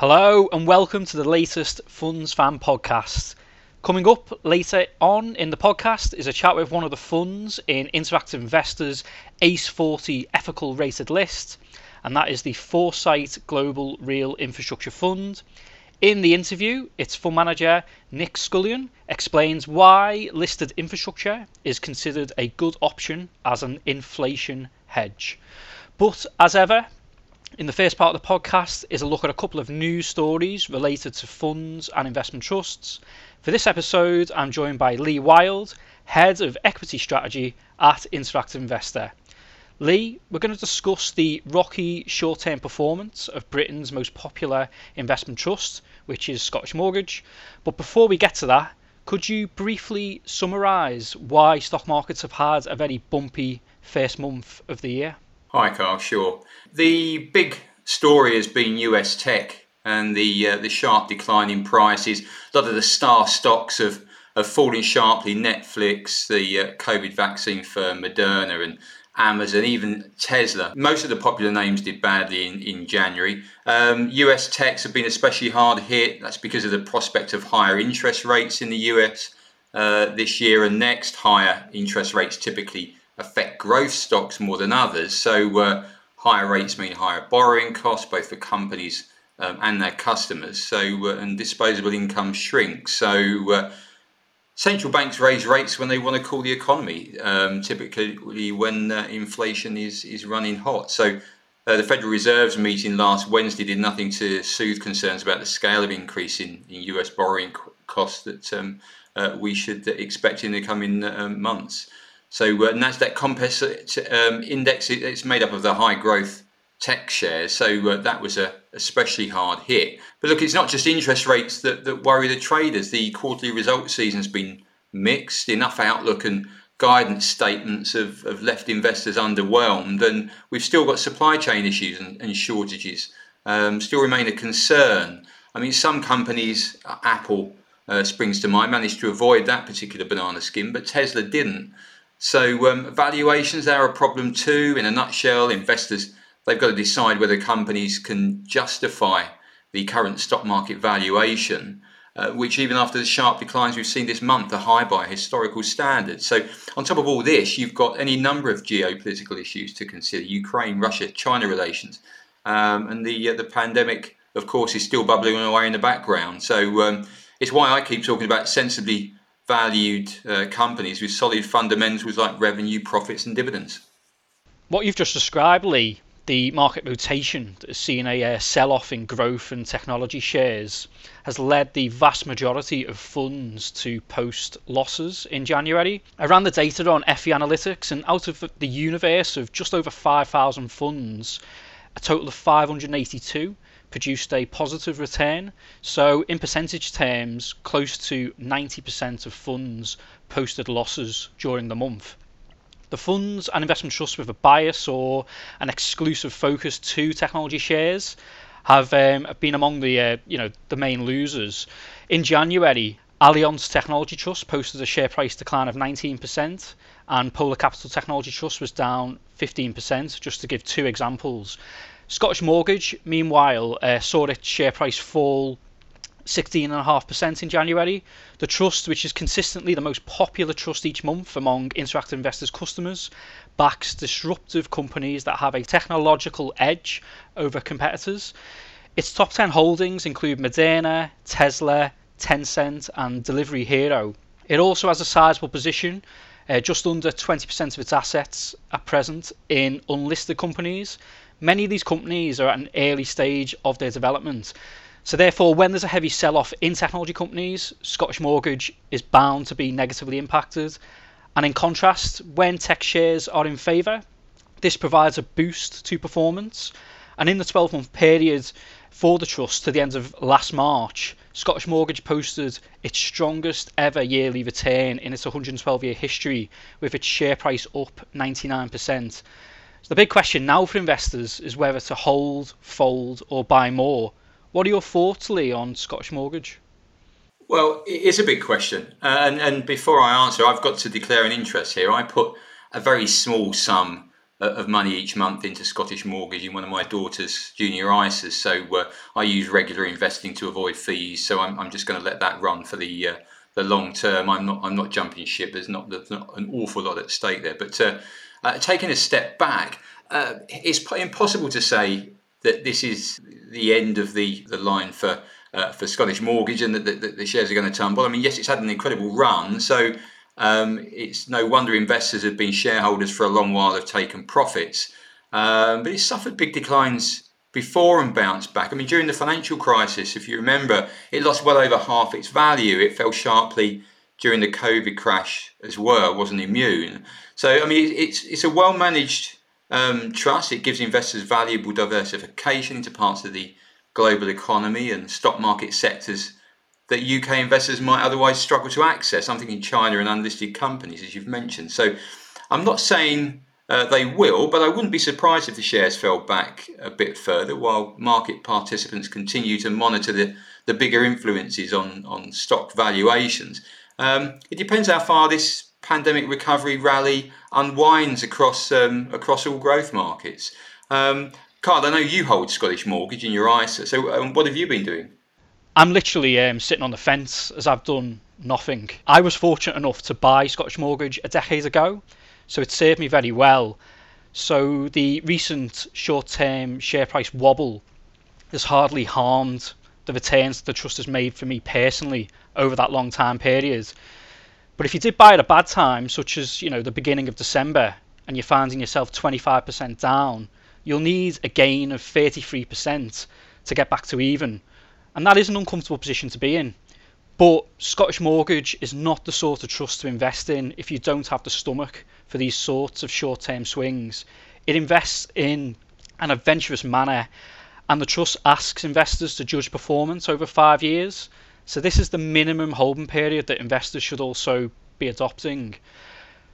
Hello and welcome to the latest Funds Fan podcast. Coming up later on in the podcast is a chat with one of the funds in Interactive Investors ACE 40 ethical rated list, and that is the Foresight Global Real Infrastructure Fund. In the interview, its fund manager Nick Scullion explains why listed infrastructure is considered a good option as an inflation hedge. But as ever, in the first part of the podcast is a look at a couple of news stories related to funds and investment trusts. For this episode, I'm joined by Lee Wild, Head of Equity Strategy at Interactive Investor. Lee, we're going to discuss the rocky short term performance of Britain's most popular investment trust, which is Scottish Mortgage. But before we get to that, could you briefly summarise why stock markets have had a very bumpy first month of the year? Hi, Kyle. Sure. The big story has been US tech and the uh, the sharp decline in prices. A lot of the star stocks have, have fallen sharply. Netflix, the uh, COVID vaccine firm Moderna, and Amazon, even Tesla. Most of the popular names did badly in, in January. Um, US techs have been especially hard hit. That's because of the prospect of higher interest rates in the US uh, this year and next. Higher interest rates typically affect growth stocks more than others. So uh, higher rates mean higher borrowing costs, both for companies um, and their customers. So uh, and disposable income shrinks. So uh, central banks raise rates when they want to cool the economy, um, typically when uh, inflation is is running hot. So. Uh, the Federal Reserve's meeting last Wednesday did nothing to soothe concerns about the scale of increase in, in US borrowing costs that um, uh, we should expect in the coming months. So uh, Nasdaq Composite um, Index it's made up of the high growth tech shares. So uh, that was a especially hard hit. But look, it's not just interest rates that, that worry the traders. The quarterly results season's been mixed. Enough outlook and guidance statements have, have left investors underwhelmed, and we've still got supply chain issues and, and shortages um, still remain a concern. I mean, some companies, Apple uh, springs to mind, managed to avoid that particular banana skin, but Tesla didn't. So um, valuations are a problem too. In a nutshell, investors they've got to decide whether companies can justify the current stock market valuation, uh, which even after the sharp declines we've seen this month are high by historical standards. So on top of all this, you've got any number of geopolitical issues to consider: Ukraine, Russia, China relations, um, and the uh, the pandemic, of course, is still bubbling away in the background. So um, it's why I keep talking about sensibly valued uh, companies with solid fundamentals like revenue, profits, and dividends. What you've just described, Lee, the market rotation that has seen a uh, sell off in growth and technology shares has led the vast majority of funds to post losses in January. I ran the data on FE Analytics, and out of the universe of just over 5,000 funds, a total of 582 produced a positive return. So, in percentage terms, close to 90% of funds posted losses during the month. The funds and investment trusts with a bias or an exclusive focus to technology shares have um, been among the uh, you know the main losers. In January, Allianz Technology Trust posted a share price decline of 19%, and Polar Capital Technology Trust was down 15%, just to give two examples. Scottish Mortgage, meanwhile, uh, saw its share price fall 16.5% in January. The trust, which is consistently the most popular trust each month among interactive investors' customers, backs disruptive companies that have a technological edge over competitors. Its top 10 holdings include Moderna, Tesla, Tencent, and Delivery Hero. It also has a sizable position, uh, just under 20% of its assets at present, in unlisted companies, Many of these companies are at an early stage of their development. So therefore, when there's a heavy sell-off in technology companies, Scottish Mortgage is bound to be negatively impacted. And in contrast, when tech shares are in favour, this provides a boost to performance. And in the 12 month period for the trust to the end of last March, Scottish Mortgage posted its strongest ever yearly return in its 112 year history, with its share price up 99%. So the big question now for investors is whether to hold, fold, or buy more. What are your thoughts, Lee, on Scottish Mortgage? Well, it's a big question. and, and before I answer, I've got to declare an interest here. I put a very small sum of money each month into Scottish Mortgage in one of my daughter's junior ISAs. So uh, I use regular investing to avoid fees. So I'm, I'm just going to let that run for the uh, the long term. I'm not I'm not jumping ship. There's not, there's not an awful lot at stake there. But uh, uh taking a step back, uh, it's impossible to say that this is the end of the, the line for uh, for Scottish Mortgage and that the, shares are going to tumble. I mean, yes, it's had an incredible run. So um, it's no wonder investors have been shareholders for a long while have taken profits. Um, but it's suffered big declines before and bounced back. I mean, during the financial crisis, if you remember, it lost well over half its value. It fell sharply during the COVID crash as well. Wasn't immune. So, I mean, it's it's a well managed um, trust. It gives investors valuable diversification into parts of the global economy and stock market sectors that UK investors might otherwise struggle to access. I'm thinking China and unlisted companies, as you've mentioned. So I'm not saying uh, they will, but I wouldn't be surprised if the shares fell back a bit further while market participants continue to monitor the, the bigger influences on, on stock valuations. Um, it depends how far this pandemic recovery rally unwinds across um, across all growth markets. Um, Kyle, I know you hold Scottish Mortgage in your ISA, so um, what have you been doing? I'm literally um, sitting on the fence as I've done nothing. I was fortunate enough to buy Scottish Mortgage a decade ago, so it served me very well. So the recent short-term share price wobble has hardly harmed the returns the trust has made for me personally over that long time period. But if you did buy at a bad time, such as you know the beginning of December, and you're finding yourself 25% down, you'll need a gain of 33% to get back to even and that is an uncomfortable position to be in. But Scottish Mortgage is not the sort of trust to invest in if you don't have the stomach for these sorts of short term swings. It invests in an adventurous manner, and the trust asks investors to judge performance over five years. So, this is the minimum holding period that investors should also be adopting.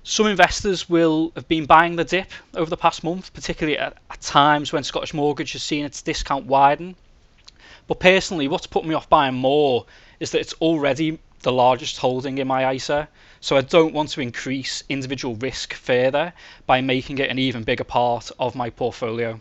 Some investors will have been buying the dip over the past month, particularly at, at times when Scottish Mortgage has seen its discount widen but personally, what's put me off buying more is that it's already the largest holding in my ISA. So I don't want to increase individual risk further by making it an even bigger part of my portfolio.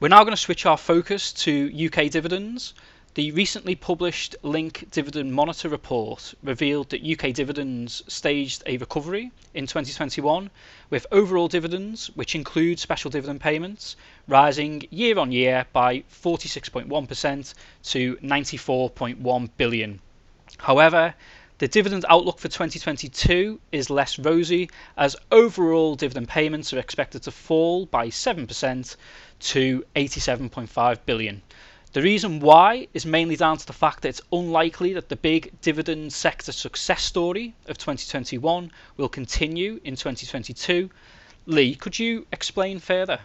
We're now going to switch our focus to UK dividends. The recently published Link Dividend Monitor report revealed that UK dividends staged a recovery in 2021, with overall dividends, which include special dividend payments, rising year on year by 46.1% to 94.1 billion. However, the dividend outlook for 2022 is less rosy as overall dividend payments are expected to fall by 7% to 87.5 billion. The reason why is mainly down to the fact that it's unlikely that the big dividend sector success story of 2021 will continue in 2022. Lee, could you explain further?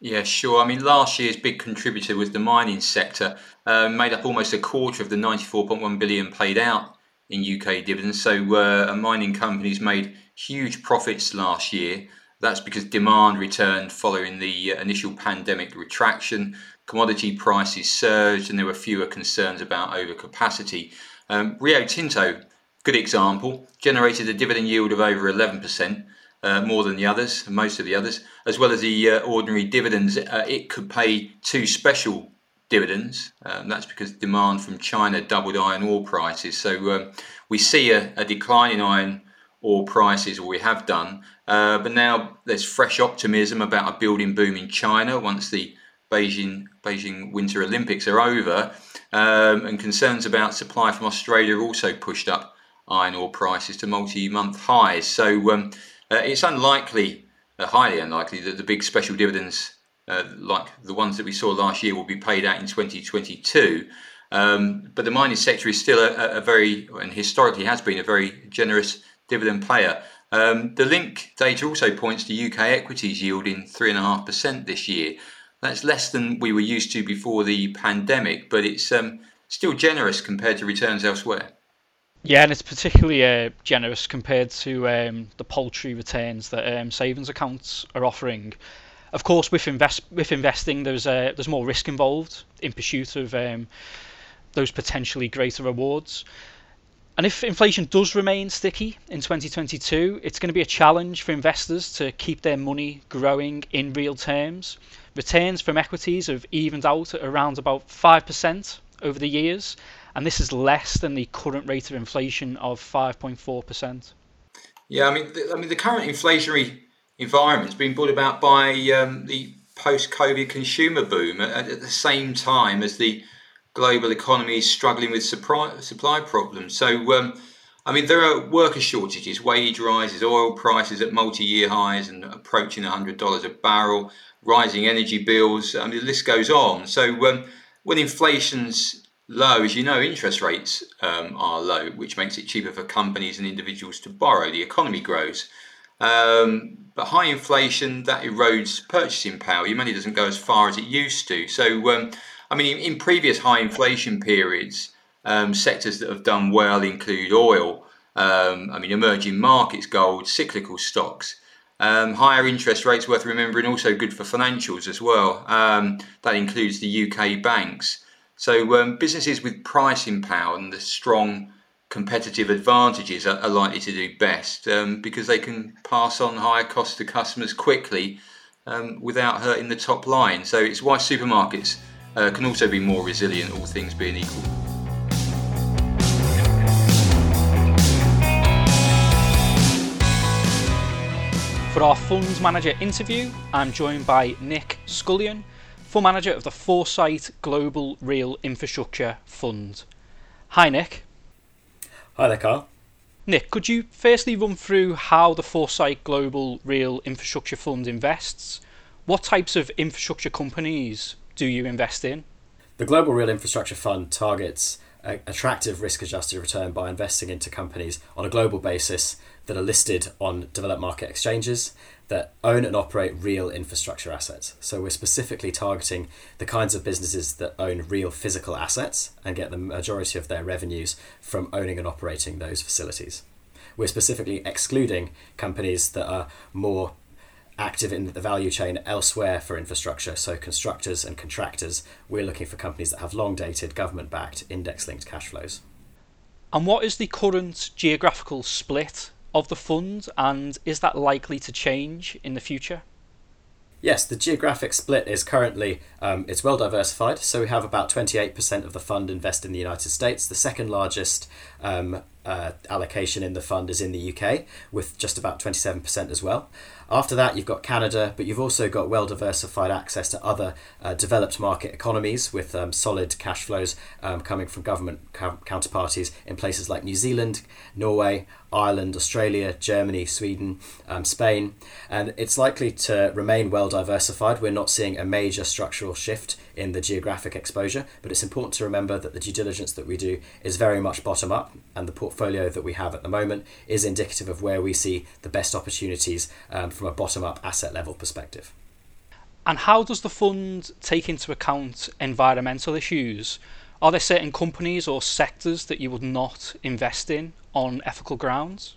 Yeah, sure. I mean, last year's big contributor was the mining sector, uh, made up almost a quarter of the 94.1 billion paid out in UK dividends. So, uh, mining companies made huge profits last year. That's because demand returned following the uh, initial pandemic retraction commodity prices surged and there were fewer concerns about overcapacity. Um, Rio Tinto, good example, generated a dividend yield of over 11%, uh, more than the others, most of the others, as well as the uh, ordinary dividends. Uh, it could pay two special dividends. Um, that's because demand from China doubled iron ore prices. So um, we see a, a, decline in iron ore prices, or we have done. Uh, but now there's fresh optimism about a building boom in China once the Beijing Beijing Winter Olympics are over, um, and concerns about supply from Australia also pushed up iron ore prices to multi-month highs. So um, uh, it's unlikely, uh, highly unlikely, that the big special dividends uh, like the ones that we saw last year will be paid out in 2022. Um, but the mining sector is still a, a, very, and historically has been a very generous dividend payer. Um, the link data also points to UK equities yielding 3.5% this year. That's less than we were used to before the pandemic, but it's um, still generous compared to returns elsewhere. Yeah, and it's particularly uh, generous compared to um, the paltry returns that um, savings accounts are offering. Of course, with invest with investing, there's uh, there's more risk involved in pursuit of um, those potentially greater rewards. And if inflation does remain sticky in 2022, it's going to be a challenge for investors to keep their money growing in real terms. Returns from equities have evened out at around about 5% over the years, and this is less than the current rate of inflation of 5.4%. Yeah, I mean, the, I mean, the current inflationary environment has been brought about by um, the post-COVID consumer boom at, at, the same time as the global economy is struggling with supply, supply problems. So, um, I mean, there are worker shortages, wage rises, oil prices at multi-year highs and approaching $100 a barrel, rising energy bills. I mean, the list goes on. So, um, when inflation's low, as you know, interest rates um, are low, which makes it cheaper for companies and individuals to borrow. The economy grows. Um, but high inflation that erodes purchasing power. Your money doesn't go as far as it used to. So, um, I mean, in, previous high inflation periods, um, sectors that have done well include oil. Um, I mean, emerging markets, gold, cyclical stocks. Um, higher interest rates, worth remembering, also good for financials as well. Um, that includes the UK banks. So um, businesses with pricing power and the strong competitive advantages are, are likely to do best um, because they can pass on higher costs to customers quickly without hurting the top line. So it's why supermarkets uh, can also be more resilient, all things being equal. For our funds manager interview, I'm joined by Nick Scullion fund manager of the Foresight Global Real Infrastructure Fund. Hi, Nick. Hi there, Kyle. Nick, could you firstly run through how the Foresight Global Real Infrastructure Fund invests? What types of infrastructure companies do you invest in? The Global Real Infrastructure Fund targets attractive risk adjusted return by investing into companies on a global basis that are listed on developed market exchanges that own and operate real infrastructure assets. So we're specifically targeting the kinds of businesses that own real physical assets and get the majority of their revenues from owning and operating those facilities. We're specifically excluding companies that are more active in the value chain elsewhere for infrastructure, so constructors and contractors. We're looking for companies that have long dated, government backed, index linked cash flows. And what is the current geographical split of the fund, and is that likely to change in the future? Yes, the geographic split is currently um, it's well diversified. So we have about twenty eight percent of the fund invested in the United States. The second largest um, uh, allocation in the fund is in the UK, with just about twenty seven percent as well. After that, you've got Canada, but you've also got well diversified access to other uh, developed market economies with um, solid cash flows um, coming from government counterparties in places like New Zealand, Norway, Ireland, Australia, Germany, Sweden, um, Spain. And it's likely to remain well diversified. We're not seeing a major structural shift in the geographic exposure, but it's important to remember that the due diligence that we do is very much bottom up, and the portfolio that we have at the moment is indicative of where we see the best opportunities um, from a bottom up asset level perspective. And how does the fund take into account environmental issues? Are there certain companies or sectors that you would not invest in on ethical grounds?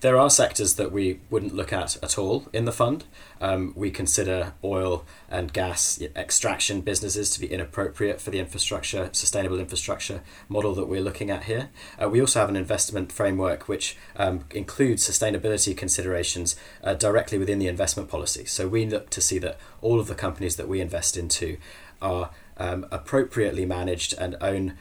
There are sectors that we wouldn't look at at all in the fund. Um, we consider oil and gas extraction businesses to be inappropriate for the infrastructure, sustainable infrastructure model that we're looking at here. Uh, we also have an investment framework which um, includes sustainability considerations uh, directly within the investment policy. So we look to see that all of the companies that we invest into are um, appropriately managed and own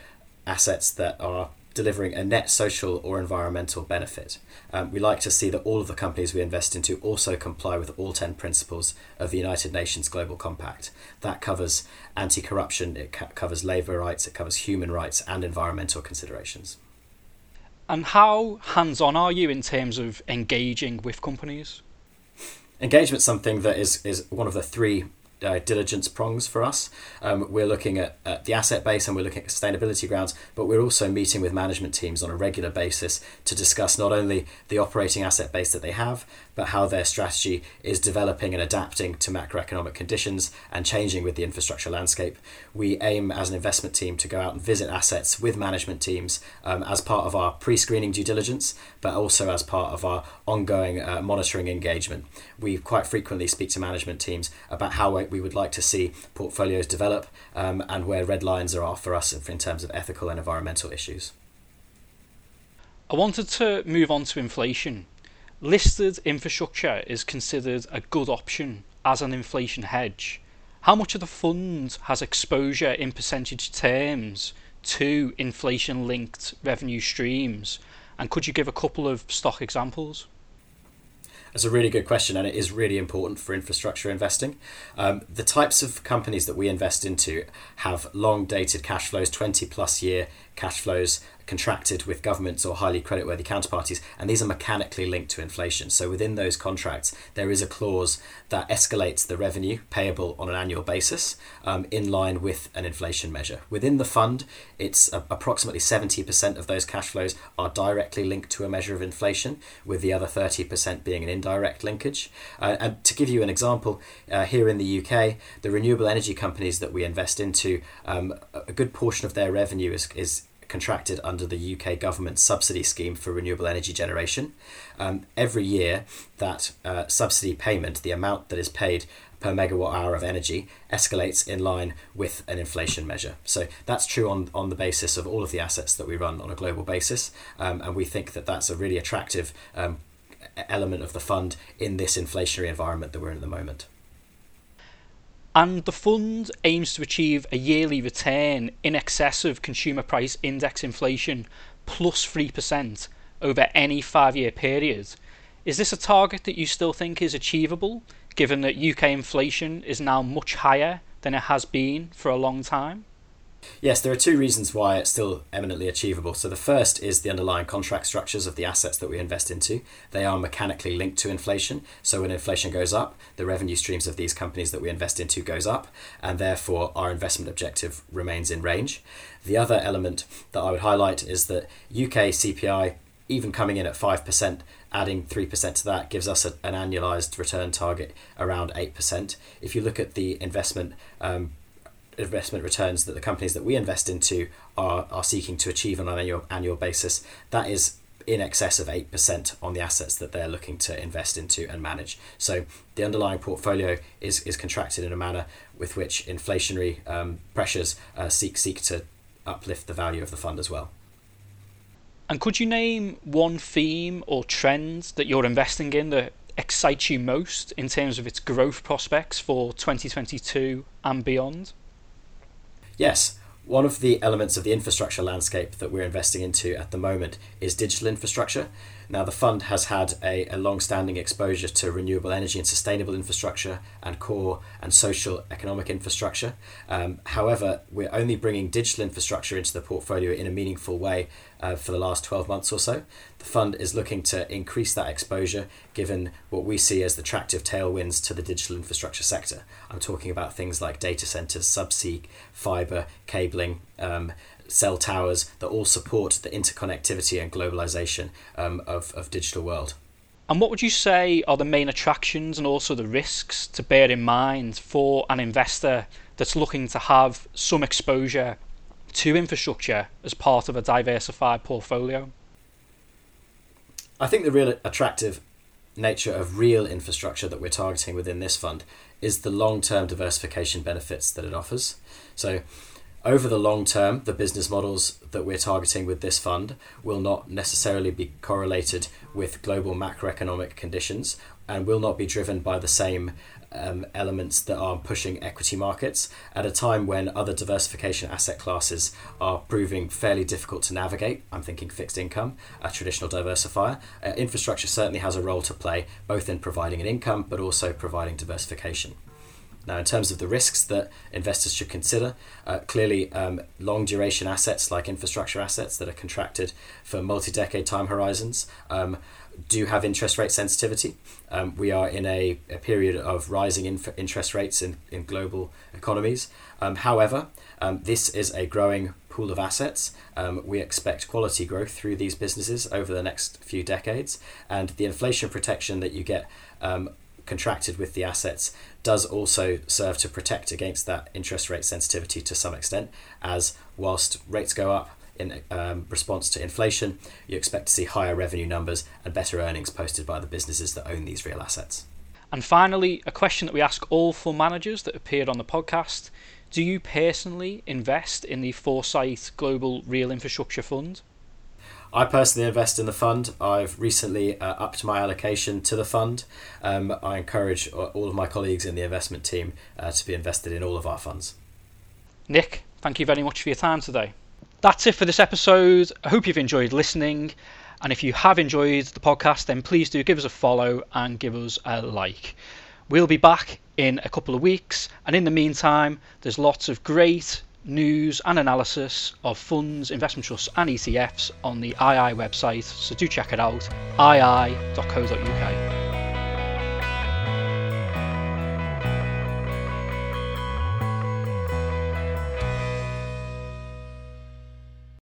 assets that are delivering a net social or environmental benefit. Um, we like to see that all of the companies we invest into also comply with all 10 principles of the United Nations Global Compact. That covers anti corruption, it ca- covers labour rights, it covers human rights and environmental considerations. And how hands on are you in terms of engaging with companies? Engagement is something that is, is one of the three uh, diligence prongs for us. Um, we're looking at, at, the asset base and we're looking at sustainability grounds, but we're also meeting with management teams on a regular basis to discuss not only the operating asset base that they have, but how their strategy is developing and adapting to macroeconomic conditions and changing with the infrastructure landscape. We aim as an investment team to go out and visit assets with management teams um, as part of our pre screening due diligence, but also as part of our ongoing uh, monitoring engagement. We quite frequently speak to management teams about how we would like to see portfolios develop um, and where red lines are for us in terms of ethical and environmental issues. I wanted to move on to inflation. Listed infrastructure is considered a good option as an inflation hedge. How much of the fund has exposure in percentage terms to inflation linked revenue streams? And could you give a couple of stock examples? That's a really good question, and it is really important for infrastructure investing. Um, the types of companies that we invest into have long dated cash flows, 20 plus year cash flows, contracted with governments or highly creditworthy counterparties, and these are mechanically linked to inflation. So within those contracts, there is a clause that escalates the revenue payable on an annual basis um, in line with an inflation measure. Within the fund, it's uh, approximately 70% of those cash flows are directly linked to a measure of inflation, with the other 30% being an indirect linkage. Uh, and to give you an example, uh, here in the UK, the renewable energy companies that we invest into, um, a good portion of their revenue is, is contracted under the UK government subsidy scheme for renewable energy generation. Um, every year, that uh, subsidy payment, the amount that is paid per megawatt hour of energy, escalates in line with an inflation measure. So that's true on, on the basis of all of the assets that we run on a global basis. Um, and we think that that's a really attractive um, element of the fund in this inflationary environment that we're in at the moment and the fund aims to achieve a yearly return in excess of consumer price index inflation plus 3% over any five year period. Is this a target that you still think is achievable, given that UK inflation is now much higher than it has been for a long time? Yes, there are two reasons why it's still eminently achievable. So, the first is the underlying contract structures of the assets that we invest into. They are mechanically linked to inflation. So, when inflation goes up, the revenue streams of these companies that we invest into goes up, and therefore our investment objective remains in range. The other element that I would highlight is that UK CPI, even coming in at 5%, adding 3% to that gives us a, an annualized return target around 8%. If you look at the investment um, investment returns that the companies that we invest into are, are seeking to achieve on an annual, annual basis, that is in excess of 8% on the assets that they're looking to invest into and manage. So the underlying portfolio is, is contracted in a manner with which inflationary um, pressures uh, seek, seek to uplift the value of the fund as well. And could you name one theme or trend that you're investing in that excites you most in terms of its growth prospects for 2022 and beyond? Yes, one of the elements of the infrastructure landscape that we're investing into at the moment is digital infrastructure. Now, the fund has had a, a long standing exposure to renewable energy and sustainable infrastructure and core and social economic infrastructure. Um, however, we're only bringing digital infrastructure into the portfolio in a meaningful way uh, for the last 12 months or so. The fund is looking to increase that exposure given what we see as the attractive tailwinds to the digital infrastructure sector. I'm talking about things like data centers, subsea, fiber, cabling. Um, cell towers that all support the interconnectivity and globalization um, of, of digital world. And what would you say are the main attractions and also the risks to bear in mind for an investor that's looking to have some exposure to infrastructure as part of a diversified portfolio? I think the real attractive nature of real infrastructure that we're targeting within this fund is the long term diversification benefits that it offers. So, over the long term, the business models that we're targeting with this fund will not necessarily be correlated with global macroeconomic conditions and will not be driven by the same um, elements that are pushing equity markets at a time when other diversification asset classes are proving fairly difficult to navigate. I'm thinking fixed income, a traditional diversifier. Uh, infrastructure certainly has a role to play, both in providing an income but also providing diversification. Now, in terms of the risks that investors should consider, uh, clearly um, long duration assets like infrastructure assets that are contracted for multi decade time horizons um, do have interest rate sensitivity. Um, we are in a, a period of rising inf- interest rates in, in global economies. Um, however, um, this is a growing pool of assets. Um, we expect quality growth through these businesses over the next few decades, and the inflation protection that you get contracted with the assets does also serve to protect against that interest rate sensitivity to some extent, as whilst rates go up in um, response to inflation, you expect to see higher revenue numbers and better earnings posted by the businesses that own these real assets. And finally, a question that we ask all fund managers that appeared on the podcast Do you personally invest in the Foresight Global Real Infrastructure Fund? I personally invest in the fund. I've recently uh, upped my allocation to the fund. Um, I encourage all of my colleagues in the investment team uh, to be invested in all of our funds. Nick, thank you very much for your time today. That's it for this episode. I hope you've enjoyed listening. And if you have enjoyed the podcast, then please do give us a follow and give us a like. We'll be back in a couple of weeks. And in the meantime, there's lots of great news and analysis of funds, investment trusts, and ETFs on the II website. So do check it out ii.co.uk.